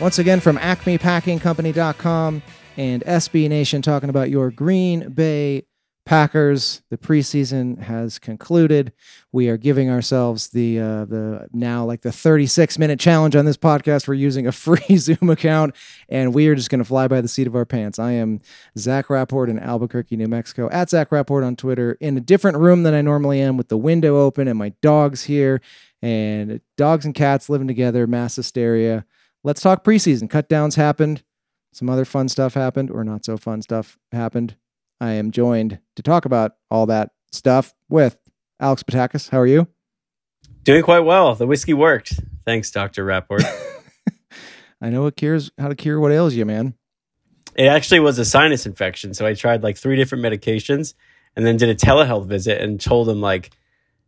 Once again from acmepackingcompany.com and SB Nation talking about your Green Bay Packers. The preseason has concluded. We are giving ourselves the uh, the now like the 36 minute challenge on this podcast. We're using a free Zoom account, and we are just going to fly by the seat of our pants. I am Zach Rapport in Albuquerque, New Mexico, at Zach Rapport on Twitter, in a different room than I normally am, with the window open and my dogs here, and dogs and cats living together, mass hysteria let's talk preseason. Cut downs happened. Some other fun stuff happened, or not so fun stuff happened. I am joined to talk about all that stuff with Alex Petakas. How are you? Doing quite well. The whiskey worked. Thanks, Dr. Rapport. I know it cures how to cure what ails you, man. It actually was a sinus infection. So I tried like three different medications and then did a telehealth visit and told them like,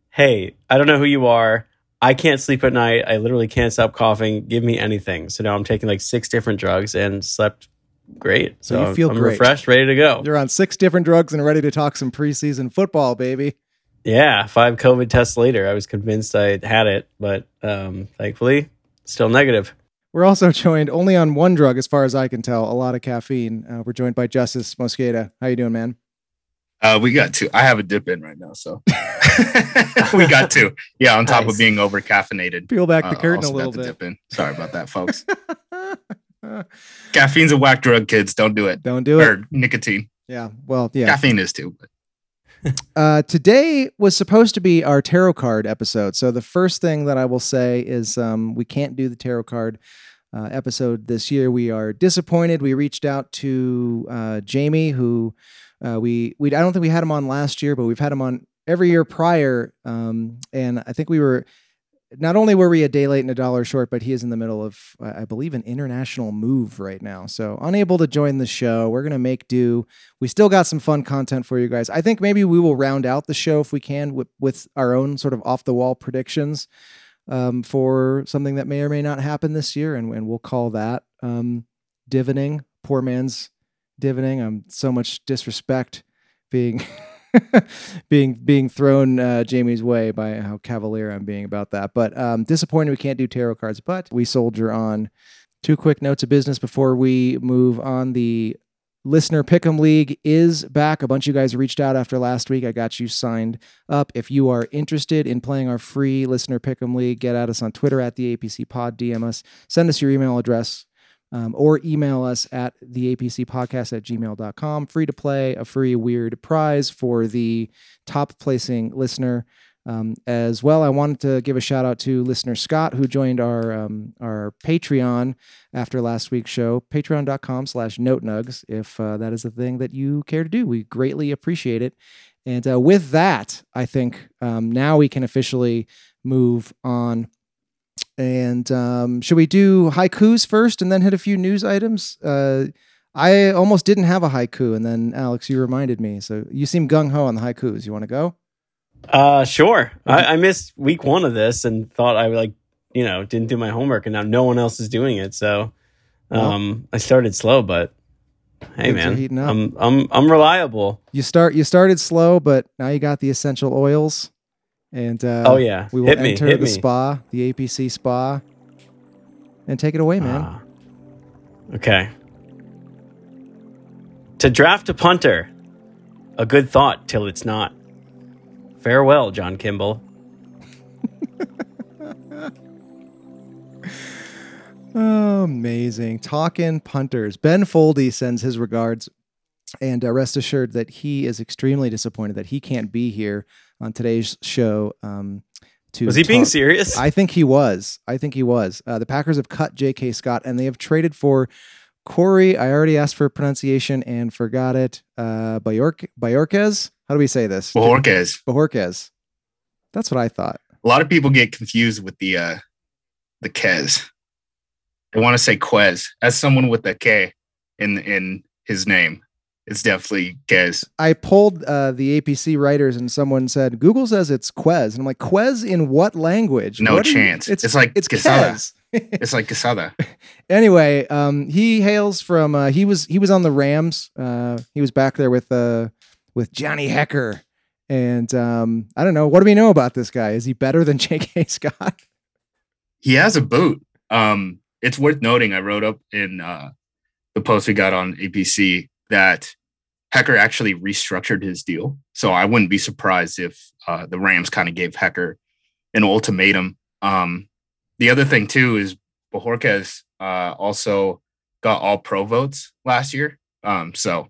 hey, I don't know who you are. I can't sleep at night. I literally can't stop coughing. Give me anything. So now I'm taking like six different drugs and slept great. So, So you feel I'm great. refreshed, ready to go. You're on six different drugs and ready to talk some preseason football, baby. Yeah, five COVID tests later, I was convinced I had it, but um, thankfully, still negative. We're also joined only on one drug, as far as I can tell, a lot of caffeine. Uh, we're joined by Justis Mosqueda. How you doing, man? Uh, we got two. I have a dip in right now, so we got two. Yeah, on top Nice. of being over caffeinated. Peel back the Uh, curtain a also got little the bit. Dip in. Sorry about that, folks. Caffeine's a whack drug, kids. Don't do it. Don't do it. Or nicotine. Yeah. Well, yeah. Caffeine is too. But Uh, today was supposed to be our tarot card episode. So the first thing that I will say is um, we can't do the tarot card uh, episode this year. We are disappointed. We reached out to uh, Jamie, who uh, we we I don't think we had him on last year, but we've had him on every year prior. Um, and I think we were not only were we a day late and a dollar short, but he is in the middle of, I believe, an international move right now. So unable to join the show. We're gonna make do. We still got some fun content for you guys. I think maybe we will round out the show if we can with, with our own sort of off the wall predictions um, for something that may or may not happen this year, and, and we'll call that um, divining. Poor man's divining. I'm so much disrespect being being being thrown uh, Jamie's way by how cavalier I'm being about that. But um, disappointed we can't do tarot cards, but we soldier on. Two quick notes of business before we move on. The listener pick'em league is back. A bunch of you guys reached out after last week. I got you signed up. If you are interested in playing our free listener pick'em league, get at us on Twitter at the APC Pod. DM us. Send us your email address um, or email us at the APC podcast at gmail.com. Free to play, a free weird prize for the top placing listener. Um, as well, I wanted to give a shout out to listener Scott, who joined our um, our Patreon after last week's show. Patreon.com slash note nugs, if uh, that is the thing that you care to do. We greatly appreciate it. And uh, with that, I think um, now we can officially move on. And um, should we do haikus first and then hit a few news items? Uh, I almost didn't have a haiku, and then Alex, you reminded me. So you seem gung ho on the haikus. You want to go? Uh, sure. I, I missed week one of this and thought I like, you know, didn't do my homework, and now no one else is doing it. So, um, I started slow, but hey, man. I'm I'm I'm reliable. You start. You started slow, but now you got the essential oils. And uh, oh yeah, we will hit me, enter hit the me. spa, the APC spa, and take it away, man. Ah. okay. To draft a punter, a good thought till it's not. Farewell, John Kimball. Oh, amazing. Talking punters. Ben Foldy sends his regards. And uh, rest assured that he is extremely disappointed that he can't be here on today's show. Um, to Was he being serious? I think he was. I think he was. Uh, the Packers have cut J.K. Scott and they have traded for Corey. I already asked for pronunciation and forgot it. Uh, Bayork- Bayorquez? How do we say this? Bojorquez. Bajorquez. That's what I thought. A lot of people get confused with the uh the Kez. They want to say Quez. As someone with a K in in his name, it's definitely Kez. I pulled uh, the APC writers, and someone said Google says it's Quez, and I'm like, Quez in what language? No What do you- chance. It's like it's Quesada. It's like Quesada. anyway, um, he hails from. Uh, he was he was on the Rams. Uh, he was back there with uh, with Johnny Hekker, and um, I don't know. What do we know about this guy? Is he better than J.K. Scott? he has a boot. Um, it's worth noting. I wrote up in uh, the post we got on APC that Hekker actually restructured his deal. So I wouldn't be surprised if uh, the Rams kind of gave Hekker an ultimatum. Um, the other thing too is Bojorquez uh, also got all pro votes last year. Um, so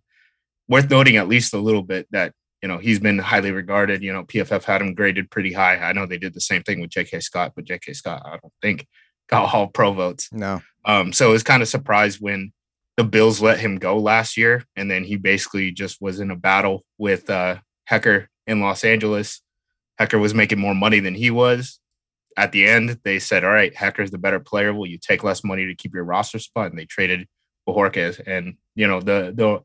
worth noting at least a little bit that you know he's been highly regarded. You know, PFF had him graded pretty high. I know they did the same thing with J.K. Scott, but J.K. Scott I don't think got all pro votes. No. Um, so I was kind of surprised when the Bills let him go last year, and then he basically just was in a battle with uh, Hekker in Los Angeles. Hekker was making more money than he was. At the end, they said, "All right, Hekker's the better player. Will you take less money to keep your roster spot?" And they traded Bojorquez, and you know the the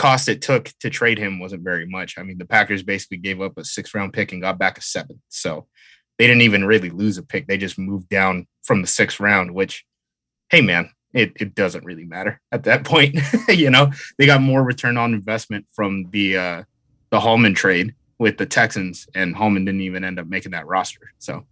cost it took to trade him wasn't very much. I mean, the Packers basically gave up a six round pick and got back a seven. So they didn't even really lose a pick. They just moved down from the sixth round, which, hey, man, it, it doesn't really matter at that point. you know, they got more return on investment from the uh, the Hallman trade with the Texans, and Hallman didn't even end up making that roster. So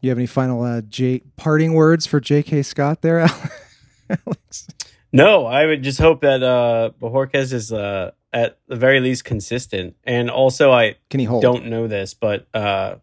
You have any final uh, J- parting words for J.K. Scott there, Alex? No, I would just hope that uh Bojorquez is uh at the very least consistent. And also I Can he hold? don't know this, but uh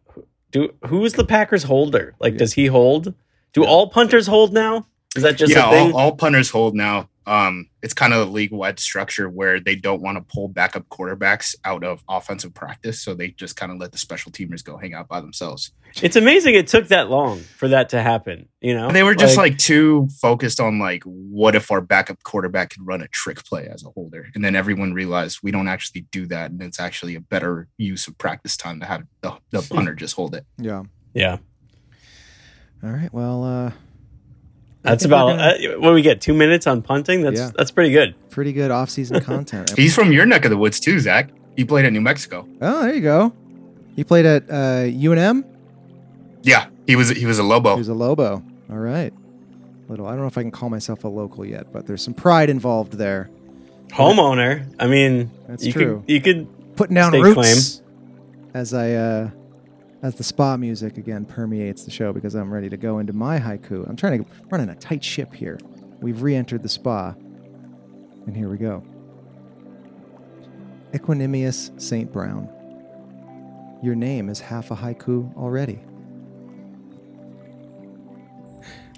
do who is the Packers holder? Like does he hold? Do all punters hold now? Is that just yeah, a thing? all, all punters hold now. Um, it's kind of a league wide structure where they don't want to pull backup quarterbacks out of offensive practice, so they just kind of let the special teamers go hang out by themselves. it's amazing it took that long for that to happen, you know? They were just like, too focused on like, what if our backup quarterback could run a trick play as a holder, and then everyone realized we don't actually do that, and it's actually a better use of practice time to have the, the punter just hold it. Yeah. Yeah. All right. Well, uh, That's about gonna- uh, what we get 2 minutes on punting. That's Yeah. that's pretty good. pretty good off-season content. He's from your neck of the woods too, Zach. He played at New Mexico. oh, there you go. He played at uh, UNM. Yeah, he was he was a Lobo. He Lobo. was a Lobo. All right. Little. I don't know if I can call myself a local yet, but there's some pride involved there. Homeowner. I mean, That's you true. could you could Putting down State roots. As I uh, as the spa music again permeates the show because I'm ready to go into my haiku. I'm trying to run in a tight ship here. We've re-entered the spa, and here we go. Equanimous Saint Brown. Your name is half a haiku already.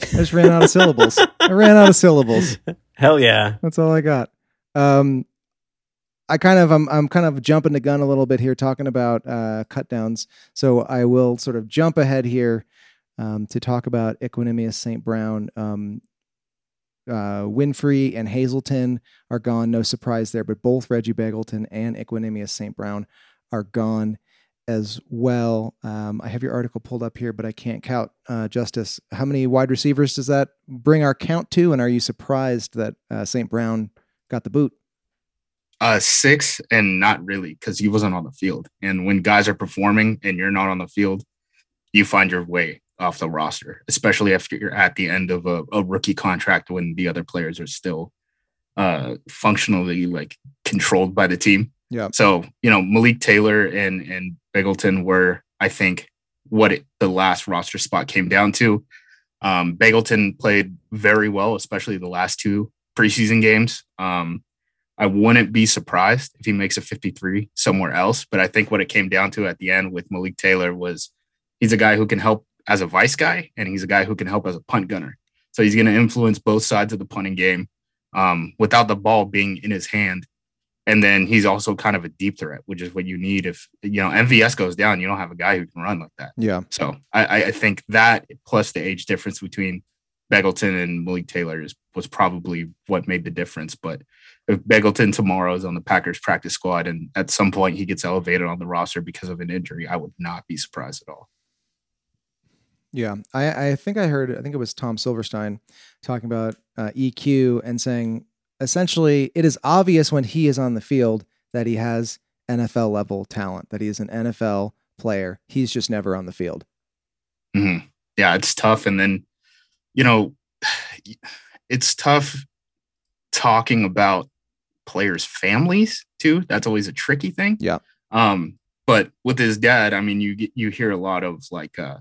I just ran out of syllables. I ran out of syllables. hell yeah. That's all I got. Um, I kind of I'm I'm kind of jumping the gun a little bit here, talking about uh, cut downs. So I will sort of jump ahead here um, to talk about Equanimous St. Brown. Um, uh, Winfrey and Hazelton are gone. No surprise there, but both Reggie Begelton and Equanimous St. Brown are gone as well. Um, I have your article pulled up here, but I can't count. Uh, Justis, how many wide receivers does that bring our count to? And are you surprised that uh, St. Brown got the boot? Uh, six and not really because he wasn't on the field. And when guys are performing and you're not on the field, you find your way off the roster, especially after you're at the end of a, a rookie contract when the other players are still uh, functionally like controlled by the team. Yeah. So you know Malik Taylor and and Begelton were I think what it, the last roster spot came down to. Um, Begelton played very well, especially the last two preseason games. Um, I wouldn't be surprised if he makes a 53 somewhere else. But I think what it came down to at the end with Malik Taylor was he's a guy who can help as a vise guy, and he's a guy who can help as a punt gunner. So he's going to influence both sides of the punting game um, without the ball being in his hand. And then he's also kind of a deep threat, which is what you need if you know MVS goes down. You don't have a guy who can run like that. Yeah. So I, I think that plus the age difference between Begelton and Malik Taylor is, was probably what made the difference. But if Begelton tomorrow is on the Packers practice squad and at some point he gets elevated on the roster because of an injury, I would not be surprised at all. Yeah, I, I think I heard, I think it was Tom Silverstein talking about uh, EQ and saying essentially it is obvious when he is on the field that he has NFL level talent, that he is an NFL player. He's just never on the field. Mm-hmm. Yeah, it's tough. And then, you know, it's tough talking about players' families too. That's always a tricky thing. Yeah. Um, but with his dad, I mean, you get you hear a lot of like uh,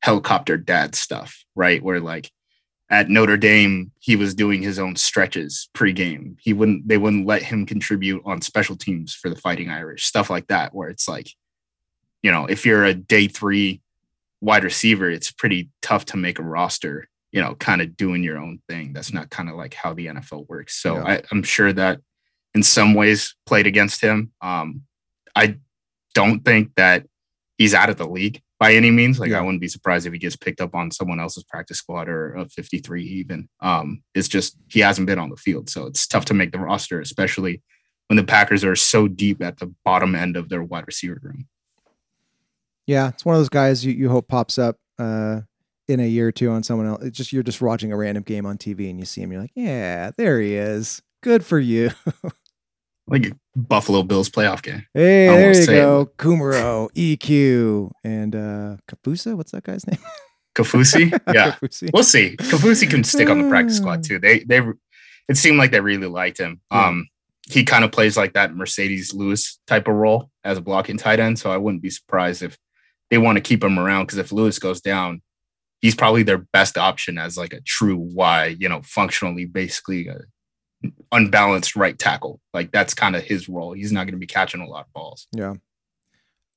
helicopter dad stuff, right? Where like at Notre Dame, he was doing his own stretches pregame. He wouldn't they wouldn't let him contribute on special teams for the Fighting Irish, stuff like that, where it's like, you know, if you're a day three wide receiver, it's pretty tough to make a roster, you know, kind of doing your own thing. That's not kind of like how the NFL works. So Yeah. I, I'm sure that in some ways played against him. Um, I don't think that he's out of the league by any means. Like Yeah. I wouldn't be surprised if he gets picked up on someone else's practice squad or a 53 even. Um, it's just he hasn't been on the field, so it's tough to make the roster, especially when the Packers are so deep at the bottom end of their wide receiver room. Yeah, it's one of those guys you, you hope pops up uh, in a year or two on someone else. It's just you're just watching a random game on TV and you see him, you're like, yeah, there he is. Good for you. Like Buffalo Bills playoff game. Hey, there you it, go. Kumerow, EQ, and uh Kafusa. What's that guy's name? Kaufusi, yeah, Kaufusi. we'll see. Kaufusi can stick on the practice squad too. They they it seemed like they really liked him. Yeah. Um, he kind of plays like that Marcedes Lewis type of role as a blocking tight end. So I wouldn't be surprised if they want to keep him around because if Lewis goes down, he's probably their best option as like a true Y, you know, functionally basically a unbalanced right tackle. Like that's kind of his role. He's not going to be catching a lot of balls. Yeah.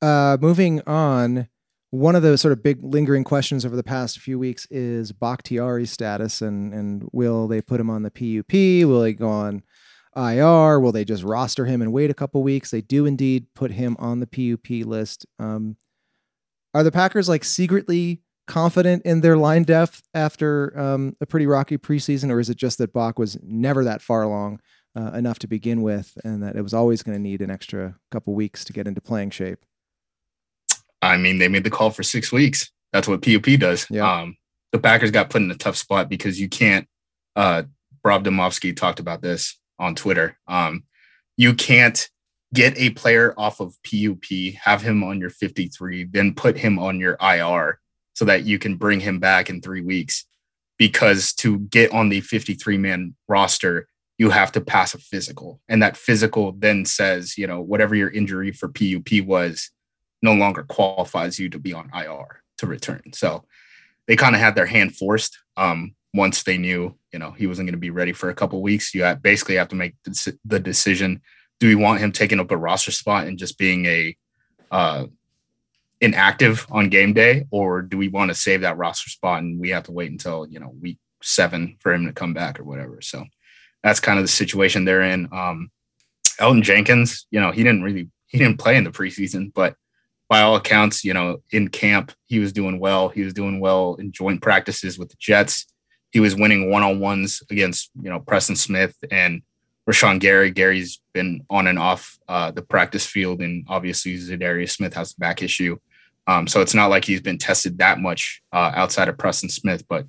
Uh, moving on, one of the sort of big lingering questions over the past few weeks is Bakhtiari's status and and will they put him on the PUP? Will he go on IR? Will they just roster him and wait a couple weeks? They do indeed put him on the PUP list. Um, are the Packers like secretly confident in their line depth after um, a pretty rocky preseason, or is it just that Bach was never that far along uh, enough to begin with, and that it was always going to need an extra couple weeks to get into playing shape? I mean, they made the call for six weeks. That's what PUP does. Yeah. Um, the Packers got put in a tough spot because you can't. Uh, Rob Demovsky talked about this on Twitter. Um, you can't get a player off of PUP, have him on your 53, then put him on your IR so that you can bring him back in three weeks. Because to get on the 53 man roster, you have to pass a physical. And that physical then says, you know, whatever your injury for PUP was, no longer qualifies you to be on IR to return. So they kind of had their hand forced um, once they knew, you know, he wasn't going to be ready for a couple weeks. You have, basically have to make the decision: Do we want him taking up a roster spot and just being a uh, inactive on game day, or do we want to save that roster spot and we have to wait until you know week seven for him to come back or whatever? So that's kind of the situation they're in. Um, Elgton Jenkins, you know, he didn't really he didn't play in the preseason, but by all accounts, you know, in camp, he was doing well. He was doing well in joint practices with the Jets. He was winning one on ones against, you know, Preston Smith and Rashan Gary. Gary's been on and off uh, the practice field, and obviously Za'Darius Smith has the back issue. Um, so it's not like he's been tested that much uh, outside of Preston Smith. But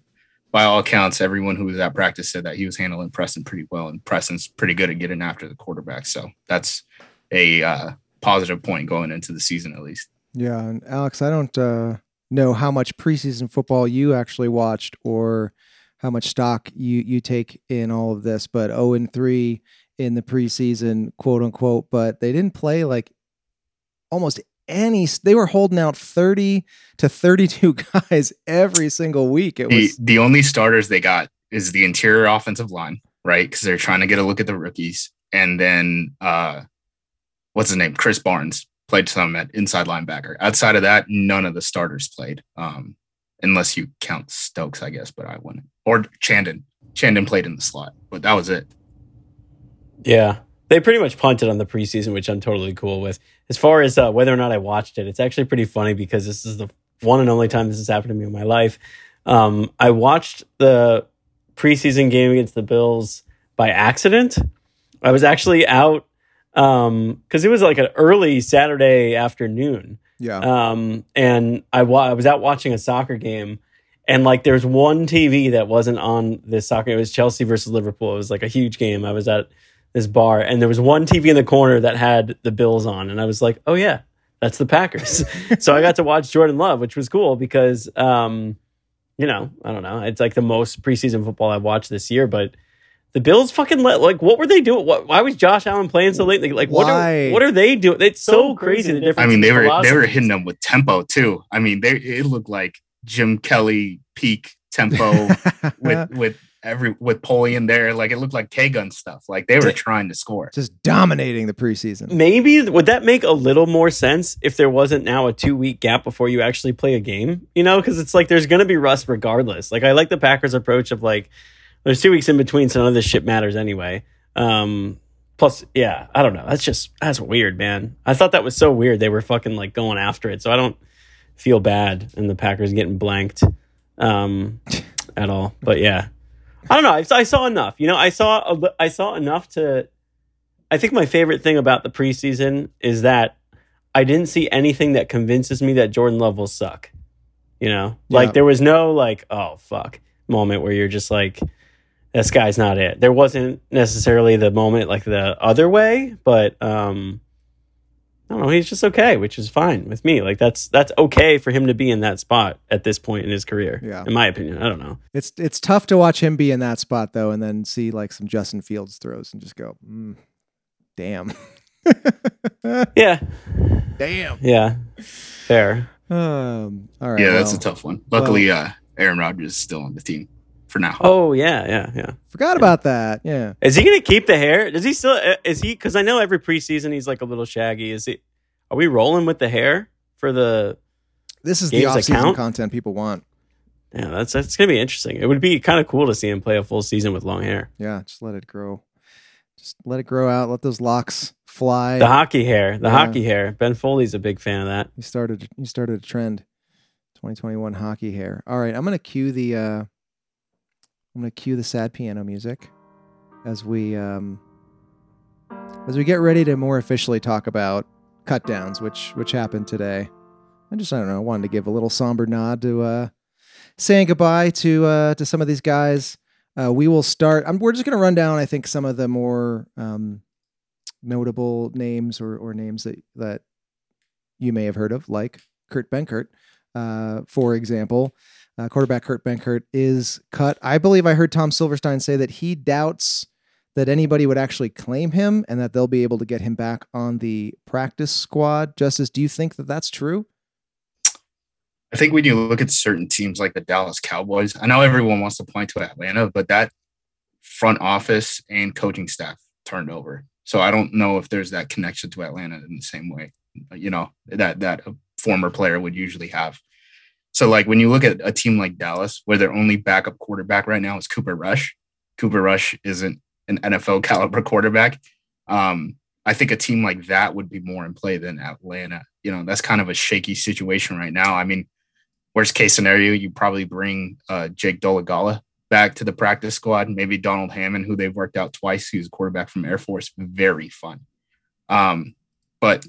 by all accounts, everyone who was at practice said that he was handling Preston pretty well, and Preston's pretty good at getting after the quarterback. So that's a uh, positive point going into the season, at least. Yeah, and Alex, I don't uh, know how much preseason football you actually watched or how much stock you you take in all of this, but 0 and 3 in the preseason, quote unquote, but they didn't play like almost any. They were holding out 30 to 32 guys every single week. It The, was the only starters they got is the interior offensive line, right? Because they're trying to get a look at the rookies. And then uh what's his name? Krys Barnes played some at inside linebacker. Outside of that, none of the starters played. Um, unless you count Stokes, I guess, but I wouldn't. Or Chandon. Chandon played in the slot, but that was it. Yeah. They pretty much punted on the preseason, which I'm totally cool with. As far as uh, whether or not I watched it, it's actually pretty funny because this is the one and only time this has happened to me in my life. Um, I watched the preseason game against the Bills by accident. I was actually out because it was like an early Saturday afternoon. Yeah. Um, and I, wa- I was out watching a soccer game, and like there's one TV that wasn't on this soccer. It was Chelsea versus Liverpool. It was like a huge game. I was at this bar, and there was one TV in the corner that had the Bills on, and I was like, oh yeah, that's the Packers. so I got to watch Jordan Love, which was cool because, um, you know, I don't know, it's like the most preseason football I've watched this year, but. The Bills fucking let like what were they doing? What, why was Josh Allen playing so late? Like, like what Why? are what are they doing? It's so, crazy the difference. I mean, they were they were hitting them with tempo too. I mean, they it looked like Jim Kelly peak tempo with with every with Polly in there. Like it looked like K gun stuff. Like they were trying to score. just dominating the preseason. maybe would that make a little more sense if there wasn't now a two week gap before you actually play a game you know because it's like there's gonna be rust regardless like i like the packers approach of like there's two weeks in between so none of this shit matters anyway. Um plus yeah i don't know. That's just that's weird man. I thought that was so weird. They were fucking like going after it so i don't feel bad and the packers getting blanked um at all. But yeah. I don't know. I, I saw enough. You know i saw a, i saw enough to I think my favorite thing about the preseason is that I didn't see anything that convinces me that Jordan Love will suck. You know, Yeah. like there was no like, oh fuck moment where you're just like, this guy's not it. There wasn't necessarily the moment like the other way, but um, I don't know. He's just okay, which is fine with me. Like that's that's okay for him to be in that spot at this point in his career. Yeah. in my opinion. I don't know. It's it's tough to watch him be in that spot though, and then see like some Justin Fields throws and just go, mm, damn, Yeah, damn. yeah, fair. Um, all right. yeah, that's a tough one. Luckily, uh, Aaron Rodgers is still on the team for now. Oh yeah, yeah, yeah. Forgot about that. Yeah. Is he going to keep the hair? Does he still? uh, Is he? Because I know every preseason he's like a little shaggy. Is he? Are we rolling with the hair for the? This is the Games that off-season content people want. Yeah, that's that's going to be interesting. It would be kind of cool to see him play a full season with long hair. Yeah, just let it grow. Just let it grow out. Let those locks fly. The hockey hair, the Yeah. hockey hair. Ben Foley's a big fan of that. He started He started a trend. 2021 hockey hair. All right, I'm gonna cue the uh I'm gonna cue the sad piano music as we um as we get ready to more officially talk about cut downs, which which happened today. I just I don't know, I wanted to give a little somber nod to uh saying goodbye to uh to some of these guys. Uh we will start I'm we're just gonna run down, I think, some of the more um notable names or or names that that you may have heard of, like Kurt Benkert, uh, for example. Uh, quarterback Kurt Benkert is cut. I believe I heard Tom Silverstein say that he doubts that anybody would actually claim him and that they'll be able to get him back on the practice squad. Justis, do you think that that's true? I think when you look at certain teams like the Dallas Cowboys, I know everyone wants to point to Atlanta, but that front office and coaching staff turned over. So I don't know if there's that connection to Atlanta in the same way, you know, that that a former player would usually have. So like when you look at a team like Dallas, where their only backup quarterback right now is Cooper Rush, Cooper Rush isn't an NFL caliber quarterback. Um, I think a team like that would be more in play than Atlanta. You know, that's kind of a shaky situation right now. I mean, worst case scenario, you probably bring uh, Jake Dolegala back to the practice squad. Maybe Donald Hammond, who they've worked out twice, who's a quarterback from Air Force, very fun. Um, but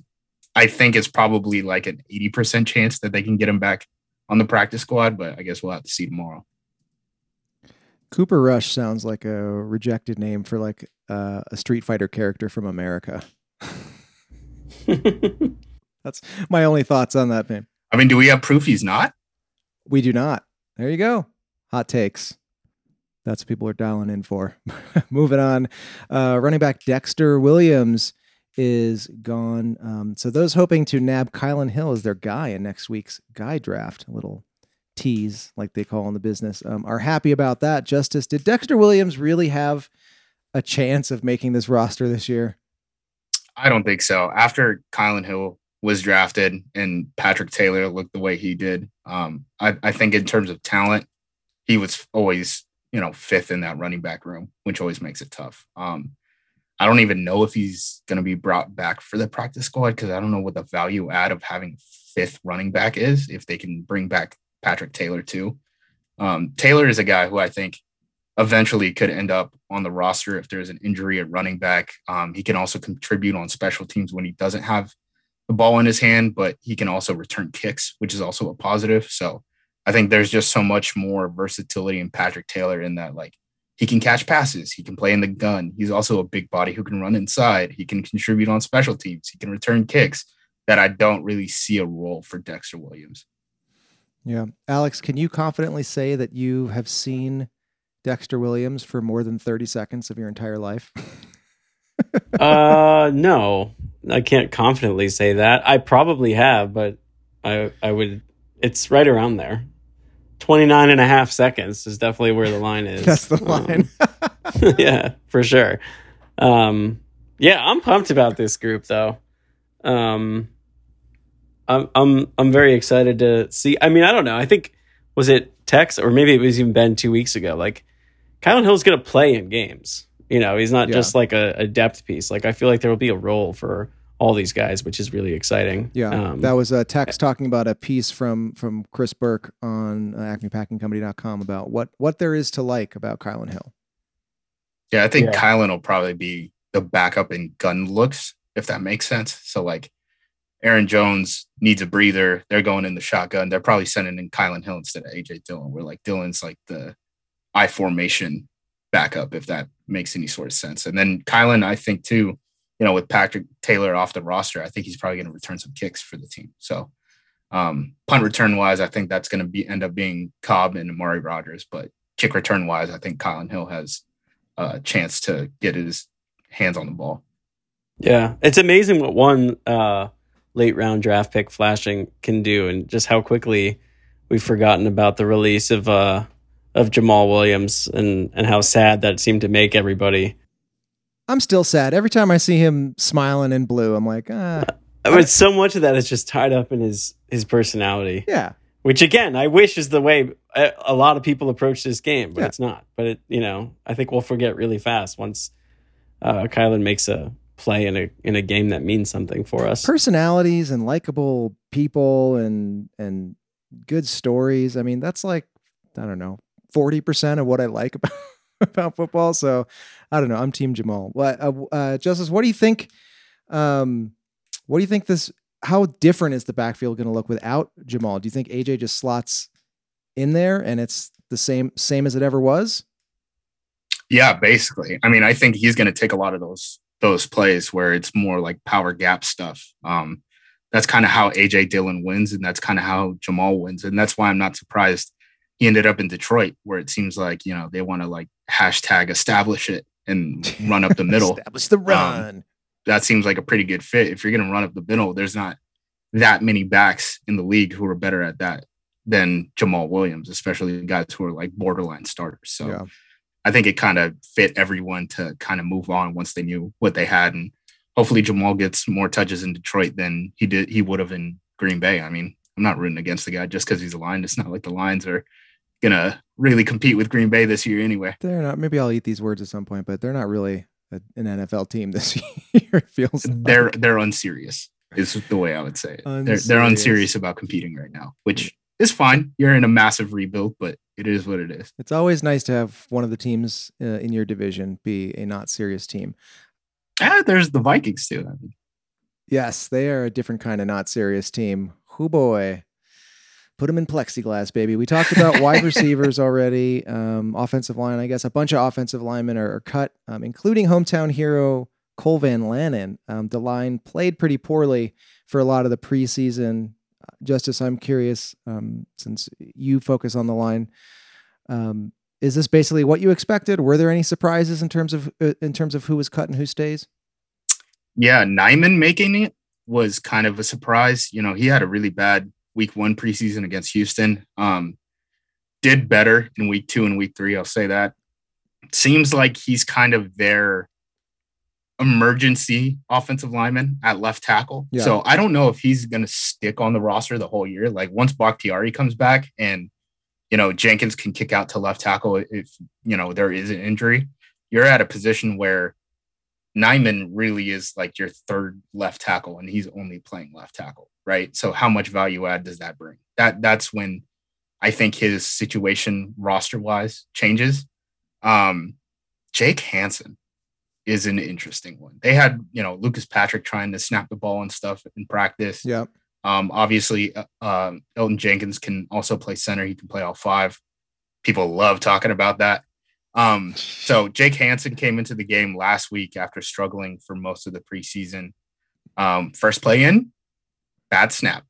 I think it's probably like an 80% chance that they can get him back on the practice squad, but I guess we'll have to see tomorrow. Cooper Rush sounds like a rejected name for like uh, a Street Fighter character from America. That's my only thoughts on that name. I mean, do we have proof he's not? We do not. There you go. Hot takes. That's what people are dialing in for. Moving on, uh, running back Dexter Williams is gone. Um, so those hoping to nab Kylin Hill as their guy in next week's guy draft, a little tease like they call in the business, um, are happy about that. Justis, did Dexter Williams really have a chance of making this roster this year? I don't think so. After Kylin Hill was drafted and Patrick Taylor looked the way he did, um, I, I think in terms of talent, he was always you know fifth in that running back room, which always makes it tough. Um, I don't even know if he's going to be brought back for the practice squad because I don't know what the value add of having fifth running back is if they can bring back Patrick Taylor too. Um, Taylor is a guy who I think eventually could end up on the roster if there's an injury at running back. Um, he can also contribute on special teams when he doesn't have the ball in his hand, but he can also return kicks, which is also a positive. So I think there's just so much more versatility in Patrick Taylor in that like he can catch passes. He can play in the gun. He's also a big body who can run inside. He can contribute on special teams. He can return kicks that I don't really see a role for Dexter Williams. Yeah. Alex, can you confidently say that you have seen Dexter Williams for more than 30 seconds of your entire life? uh no. I can't confidently say that. I probably have, but I I would it's right around there. 29 and a half seconds is definitely where the line is. That's the line. Um, yeah, for sure. Um, yeah, I'm pumped about this group though. Um, I'm I'm I'm very excited to see. I mean, I don't know. I think was it Tex or maybe it was even Ben two weeks ago. Like, Kylin Hill's going to play in games. You know, he's not yeah. just like a, a depth piece. Like, I feel like there will be a role for all these guys, which is really exciting. Yeah, um, that was a text talking about a piece from from Chris Burke on uh, acmepackingcompany.com about what what there is to like about Kylin Hill. Yeah, I think yeah. Kylin will probably be the backup in gun looks, if that makes sense. So like Aaron Jones needs a breather. They're going in the shotgun. They're probably sending in Kylin Hill instead of AJ Dillon. Where like Dillon's like the I formation backup, if that makes any sort of sense. And then Kylin, I think too, you know, with Patrick Taylor off the roster, I think he's probably going to return some kicks for the team. So, um, punt return wise, I think that's going to be end up being Cobb and Amari Rogers. But kick return wise, I think Kylin Hill has a chance to get his hands on the ball. Yeah, it's amazing what one uh, late round draft pick flashing can do, and just how quickly we've forgotten about the release of uh, of Jamaal Williams and and how sad that seemed to make everybody. I'm still sad. Every time I see him smiling in blue, I'm like, ah. I mean, so much of that is just tied up in his his personality. Yeah. Which again, I wish is the way a, a lot of people approach this game, but yeah. it's not. But it, you know, I think we'll forget really fast once uh, Kylin makes a play in a in a game that means something for us. Personalities and likable people and and good stories. I mean, that's like I don't know, forty percent of what I like about about football. So I don't know. I'm Team Jamaal. What, uh, uh, Justis? What do you think? Um, what do you think this? How different is the backfield going to look without Jamaal? Do you think AJ just slots in there and it's the same same as it ever was? Yeah, basically. I mean, I think he's going to take a lot of those those plays where it's more like power gap stuff. Um, that's kind of how AJ Dillon wins, and that's kind of how Jamaal wins, and that's why I'm not surprised he ended up in Detroit, where it seems like you know they want to like hashtag establish it and run up the middle. establish the um, run. Um, that seems like a pretty good fit. If you're going to run up the middle, there's not that many backs in the league who are better at that than Jamaal Williams, especially guys who are like borderline starters. So yeah. I think it kind of fit everyone to kind of move on once they knew what they had, and hopefully Jamaal gets more touches in Detroit than he did he would have in Green Bay. I mean, I'm not rooting against the guy just because he's aligned. It's not like the Lions are gonna really compete with Green Bay this year anyway. They're not. Maybe I'll eat these words at some point, but they're not really a, an NFL team this year. it feels they're like. they're unserious. Is the way I would say it. Unserious. They're they're unserious about competing right now, which is fine. You're in a massive rebuild, but it is what it is. It's always nice to have one of the teams uh, in your division be a not serious team. Ah, there's the Vikings too. I mean. Yes, they are a different kind of not serious team. Who boy. Put them in plexiglass, baby. We talked about wide receivers already. Um, offensive line, I guess. A bunch of offensive linemen are, are cut, um, including hometown hero Cole Van Lanen. Um, the line played pretty poorly for a lot of the preseason. Justis, I'm curious, um, since you focus on the line, um, is this basically what you expected? Were there any surprises in terms of uh, in terms of who was cut and who stays? Yeah, Nijman making it was kind of a surprise. You know, he had a really bad week one preseason against Houston. Um, did better in week two and week three. I'll say that. Seems like he's kind of their emergency offensive lineman at left tackle. Yeah. So I don't know if he's going to stick on the roster the whole year. Like once Bakhtiari comes back and you know Jenkins can kick out to left tackle if you know there is an injury, you're at a position where Nijman really is like your third left tackle and he's only playing left tackle, right? So how much value add does that bring? That that's when I think his situation roster wise changes. Um, Jake Hanson is an interesting one. They had, you know, Lucas Patrick trying to snap the ball and stuff in practice. Yeah. Um, obviously, uh, um, Elgton Jenkins can also play center. He can play all five. People love talking about that. Um, so Jake Hanson came into the game last week after struggling for most of the preseason. Um, first play in, bad snap.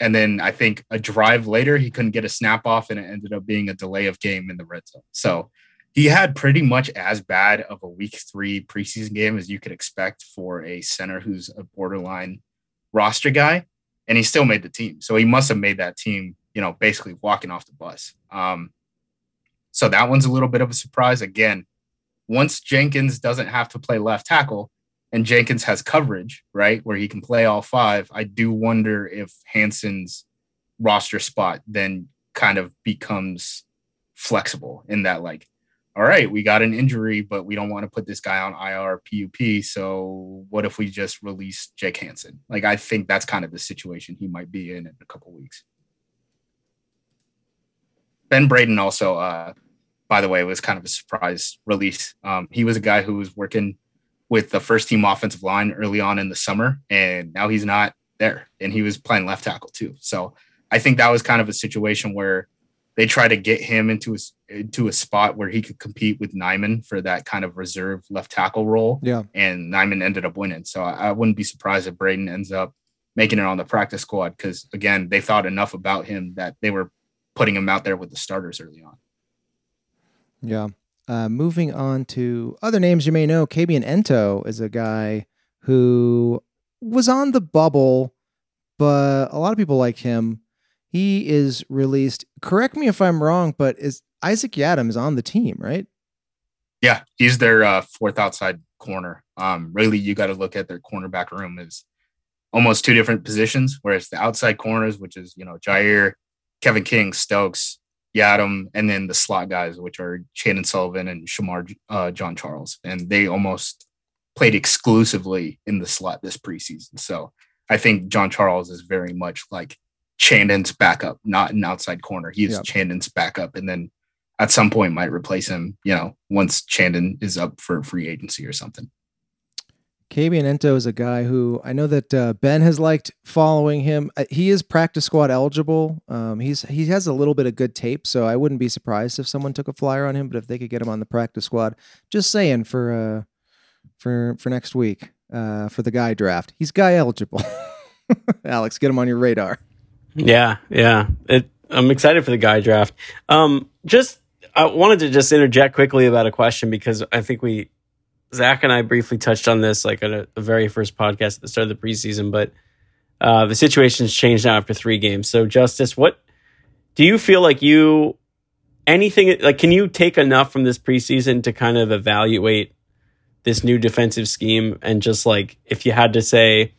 And then I think a drive later, he couldn't get a snap off, and it ended up being a delay of game in the red zone. So he had pretty much as bad of a week three preseason game as you could expect for a center who's a borderline roster guy, and he still made the team. So he must have made that team, you know, basically walking off the bus. Um, so that one's a little bit of a surprise. Again, once Jenkins doesn't have to play left tackle and Jenkins has coverage, right, where he can play all five, I do wonder if Hanson's roster spot then kind of becomes flexible in that, like, all right, we got an injury, but we don't want to put this guy on IR PUP. So what if we just release Jake Hanson? Like, I think that's kind of the situation he might be in in a couple weeks. Ben Braden also, uh, by the way, was kind of a surprise release. Um, he was a guy who was working with the first team offensive line early on in the summer, and now he's not there. And he was playing left tackle too. So I think that was kind of a situation where they try to get him into a, into a spot where he could compete with Nijman for that kind of reserve left tackle role. Yeah. And Nijman ended up winning. So I, I wouldn't be surprised if Braden ends up making it on the practice squad because, again, they thought enough about him that they were putting him out there with the starters early on. Yeah. Uh, moving on to other names you may know, Kabion Ento is a guy who was on the bubble, but a lot of people like him. He is released. Correct me if I'm wrong, but is Isaac Yiadom is on the team, right? Yeah, he's their uh, fourth outside corner. Um, really, you got to look at their cornerback room is almost two different positions. Whereas the outside corners, which is you know Jaire, Kevin King, Stokes, Yiadom, and then the slot guys, which are Chandon Sullivan and Shemar uh, Jean-Charles, and they almost played exclusively in the slot this preseason. So I think Jean-Charles is very much like Chandon's backup, not an outside corner. He is yep. Chandon's backup, and then at some point might replace him. You know, once Chandon is up for free agency or something. Kabion Ento is a guy who I know that uh, Ben has liked following him. Uh, he is practice squad eligible. Um, he's he has a little bit of good tape, so I wouldn't be surprised if someone took a flyer on him. But if they could get him on the practice squad, just saying for uh, for for next week uh, for the guy draft, he's guy eligible. Alex, get him on your radar. Yeah, yeah. It, I'm excited for the guy draft. Um, just I wanted to just interject quickly about a question because I think we Zach and I briefly touched on this like at a, very first podcast at the start of the preseason, but uh, the situation's changed now after three games. So, Justis, what do you feel like you anything like? Can you take enough from this preseason to kind of evaluate this new defensive scheme and just like if you had to say,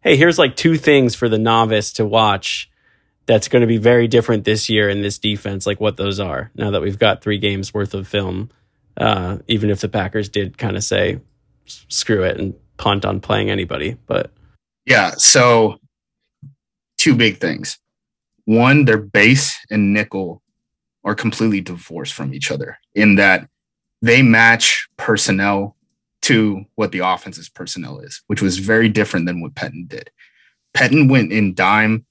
hey, here's like two things for the novice to watch that's going to be very different this year in this defense, like what those are. Now that we've got three games worth of film, uh, even if the Packers did kind of say screw it and punt on playing anybody, but yeah. So two big things. One, their base and nickel are completely divorced from each other in that they match personnel to what the offense's personnel is, which was very different than what Pettine did. Pettine went in dime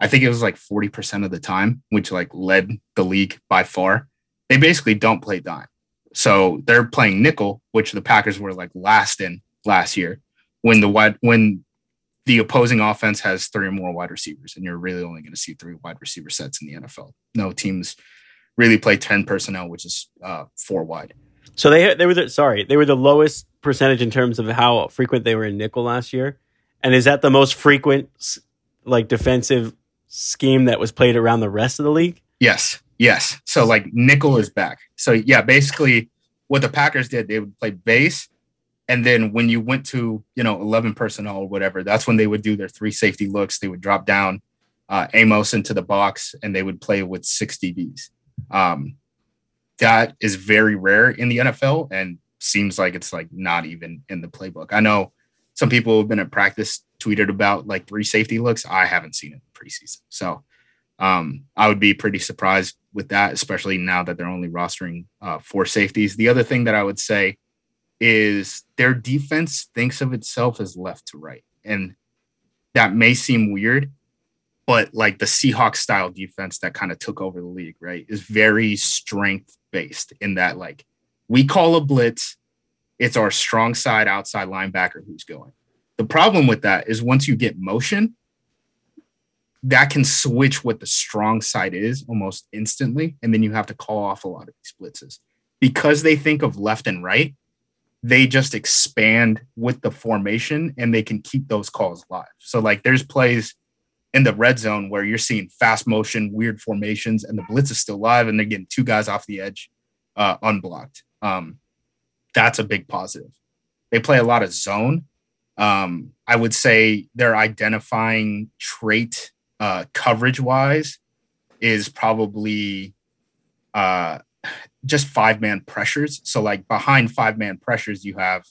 I think it was like 40% of the time, which like led the league by far. They basically don't play dime. So they're playing nickel, which the Packers were like last in last year when the wide when the opposing offense has three or more wide receivers, and you're really only going to see three wide receiver sets in the NFL. No teams really play 10 personnel, which is uh, four wide. So they they were the, sorry they were the lowest percentage in terms of how frequent they were in nickel last year, and is that the most frequent like defensive scheme that was played around the rest of the league? Yes, yes. So like nickel is back. So yeah, basically what the Packers did, they would play base, and then when you went to you know eleven personnel or whatever, that's when they would do their three safety looks. They would drop down uh, Amos into the box, and they would play with six DBs. Um, that is very rare in the NFL and seems like it's like not even in the playbook. I know some people have been at practice tweeted about like three safety looks. I haven't seen it in preseason. So um, I would be pretty surprised with that, especially now that they're only rostering uh, four safeties. The other thing that I would say is their defense thinks of itself as left to right. And that may seem weird, but like the Seahawks style defense that kind of took over the league, right, is very strength based in that like we call a blitz, it's our strong side outside linebacker who's going. The problem with that is once you get motion, that can switch what the strong side is almost instantly, and then you have to call off a lot of these blitzes because they think of left and right. They just expand with the formation and they can keep those calls live. So, like, there's plays in the red zone where you're seeing fast motion, weird formations, and the blitz is still live, and they're getting two guys off the edge uh, unblocked. Um, that's a big positive. They play a lot of zone. Um, I would say their identifying trait uh, coverage wise is probably uh, just five man pressures. So, like behind five man pressures, you have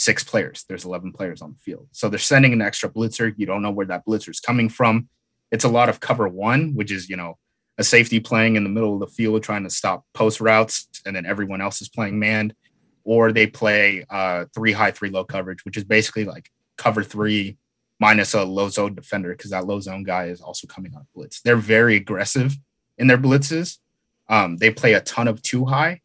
six players. There's 11 players on the field. So they're sending an extra blitzer. You don't know where that blitzer is coming from. It's a lot of cover one, which is, you know, a safety playing in the middle of the field trying to stop post routes, and then everyone else is playing manned. Or they play uh, three high, three low coverage, which is basically like cover three minus a low zone defender because that low zone guy is also coming on blitz. They're very aggressive in their blitzes. Um, they play a ton of two high,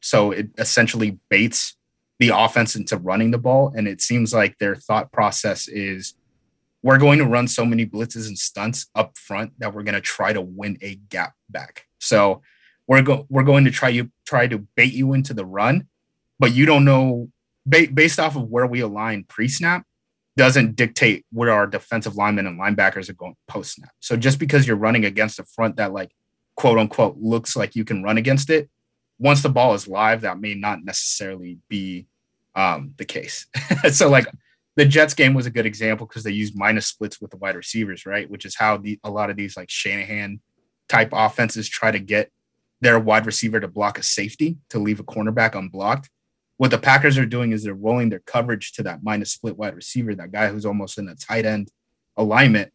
so it essentially baits the offense into running the ball. And it seems like their thought process is we're going to run so many blitzes and stunts up front that we're going to try to win a gap back. So we're go- we're going to try you try to bait you into the run, but you don't know ba- based off of where we align pre-snap doesn't dictate where our defensive linemen and linebackers are going post snap. So just because you're running against a front that like quote unquote looks like you can run against it, once the ball is live, that may not necessarily be um, the case. so like the Jets game was a good example because they used minus splits with the wide receivers, right? Which is how the a lot of these like Shanahan type offenses try to get their wide receiver to block a safety to leave a cornerback unblocked. What the Packers are doing is they're rolling their coverage to that minus split wide receiver, that guy who's almost in a tight end alignment.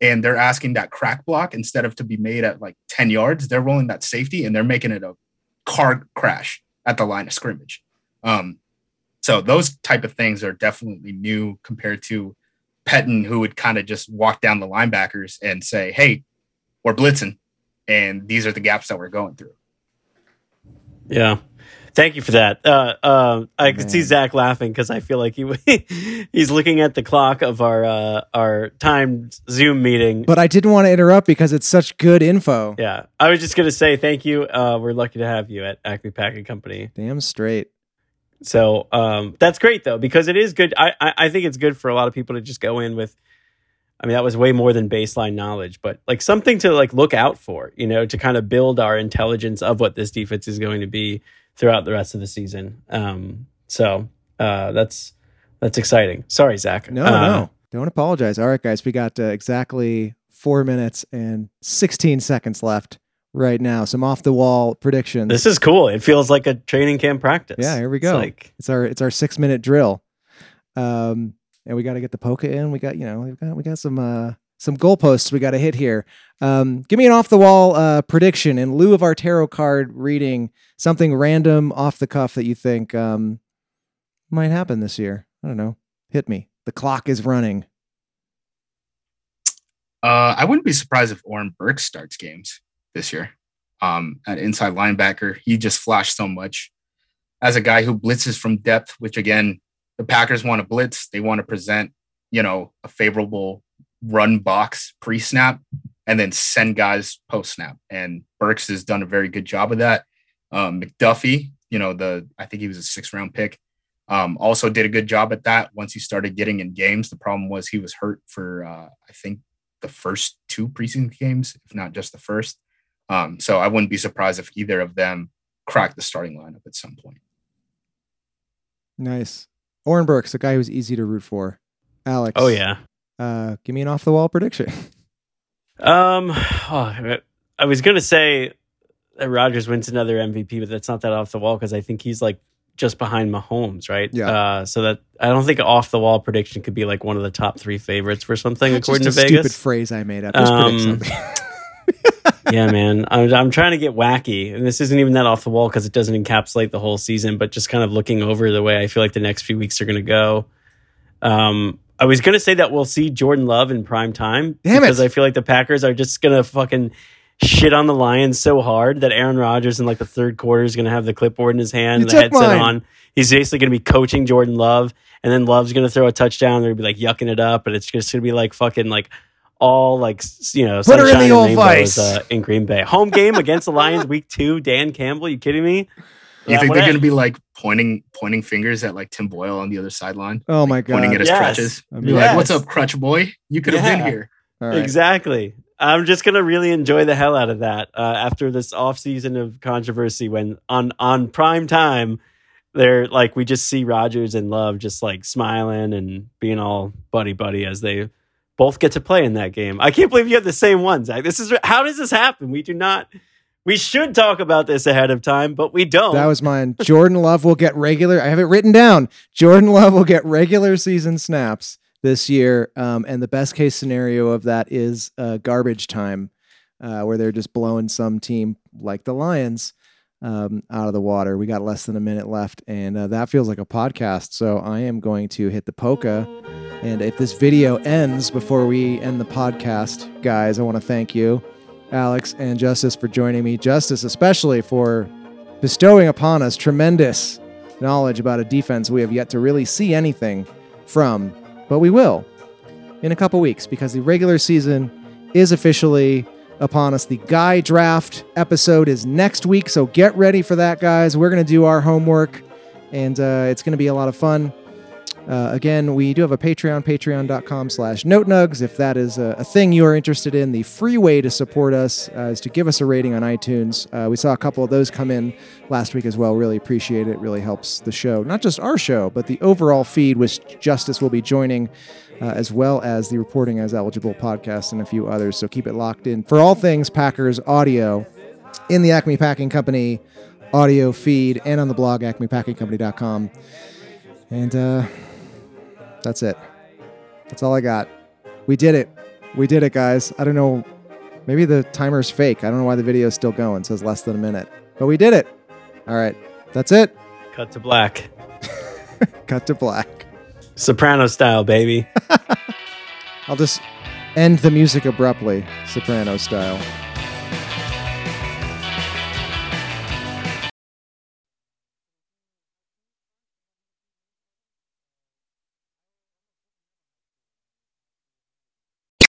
And they're asking that crack block instead of to be made at like 10 yards, they're rolling that safety and they're making it a car crash at the line of scrimmage. Um, so those type of things are definitely new compared to Pettine, who would kind of just walk down the linebackers and say, "Hey, we're blitzing, and these are the gaps that we're going through." Yeah. Thank you for that. Uh, uh, I can see Zach laughing because I feel like he he's looking at the clock of our uh, our timed Zoom meeting. But I didn't want to interrupt because it's such good info. Yeah, I was just gonna say thank you. Uh, we're lucky to have you at Acme Packing Company. Damn straight. So um, that's great though because it is good. I, I I think it's good for a lot of people to just go in with. I mean, that was way more than baseline knowledge, but like something to like look out for, you know, to kind of build our intelligence of what this defense is going to be throughout the rest of the season. Um, so uh, that's that's exciting. Sorry, Zach. No, Uh, no, don't apologize. All right, guys, we got uh, exactly four minutes and sixteen seconds left right now. Some off the wall predictions. This is cool. It feels like a training camp practice. Yeah, here we It's go. like It's our it's our six minute drill. Um, and we got to get the polka in. We got you know we got we got some uh some goalposts we got to hit here. Um, give me an off the wall uh prediction in lieu of our tarot card reading. Something random off the cuff that you think um might happen this year. I don't know. Hit me. The clock is running. Uh, I wouldn't be surprised if Oren Burks starts games this year. Um, inside linebacker, he just flashed so much as a guy who blitzes from depth. Which again, the Packers want to blitz. They want to present, you know, a favorable run box pre-snap. and then send guys post snap. And Burks has done a very good job of that. Um, McDuffie, you know, the I think he was a six round pick, um, also did a good job at that once he started getting in games. The problem was he was hurt for uh, I think the first two preseason games, if not just the first. Um, so I wouldn't be surprised if either of them crack the starting lineup at some point. Nice. Oren Burks, a guy who's easy to root for. Alex. Oh yeah. Uh, give me an off the wall prediction. Um, oh, I was gonna say that Rodgers wins another MVP, but that's not that off the wall because I think he's like just behind Mahomes, right? Yeah. Uh, so that I don't think off the wall prediction could be like one of the top three favorites for something That's according to a Vegas. stupid phrase I made up. Just Um, yeah, man. I'm, I'm trying to get wacky, and this isn't even that off the wall because it doesn't encapsulate the whole season, but just kind of looking over the way I feel like the next few weeks are going to go. Um, I was going to say that we'll see Jordan Love in prime time Damn it. because I feel like the Packers are just going to fucking shit on the Lions so hard that Aaron Rodgers in like the third quarter is going to have the clipboard in his hand You and the took headset mine. on. He's basically going to be coaching Jordan Love, and then Love's going to throw a touchdown. They're going to be like yucking it up, and it's just going to be like fucking like all like s- you know Put her in sunshine the and old rainbows, vice. uh, in Green Bay. Home game against the Lions, week two. Dan Campbell, you kidding me? You Yeah, think they're going to be like pointing pointing fingers at like Tim Boyle on the other sideline, oh my god. pointing at his Yes. crutches? I Be mean, like, "What's up, crutch boy? You could have Yeah. been here." All right. Exactly. I'm just gonna really enjoy the hell out of that uh, after this off season of controversy. When on on prime time, they're like we just see Rodgers and Love just like smiling and being all buddy buddy as they both get to play in that game. I can't believe you have the same ones. Zach. This is how does this happen? We do not. We should talk about this ahead of time, but we don't. That was mine. Jordan Love will get regular. I have it written down. Jordan Love will get regular season snaps this year, um, and the best case scenario of that is uh, garbage time, uh, where they're just blowing some team like the Lions um, out of the water. We got less than a minute left, and uh, that feels like a podcast. So I am going to hit the polka. And if this video ends before we end the podcast, guys, I want to thank you, Alex and Justis, for joining me. Justis, especially for bestowing upon us tremendous knowledge about a defense we have yet to really see anything from, but we will in a couple weeks because the regular season is officially upon us. The guy draft episode is next week, so get ready for that, guys. We're going to do our homework, and uh, it's going to be a lot of fun. Uh, again, we do have a Patreon, patreon.com slash notenugs. If that is a, a thing you are interested in, the free way to support us uh, is to give us a rating on iTunes. Uh, we saw a couple of those come in last week as well. Really appreciate it. Really helps the show. Not just our show, but the overall feed, which Justis will be joining, uh, as well as the Reporting as Eligible podcast and a few others. So keep it locked in for all things Packers audio in the Acme Packing Company audio feed and on the blog, acmepackingcompany.com. And, uh, that's it. That's all I got. We did it. We did it, guys. I don't know. Maybe the timer's fake. I don't know why the video is still going. It says less than a minute. But we did it. All right. That's it. cut to black, Cut to black. soprano style, baby. I'll just end the music abruptly, soprano style.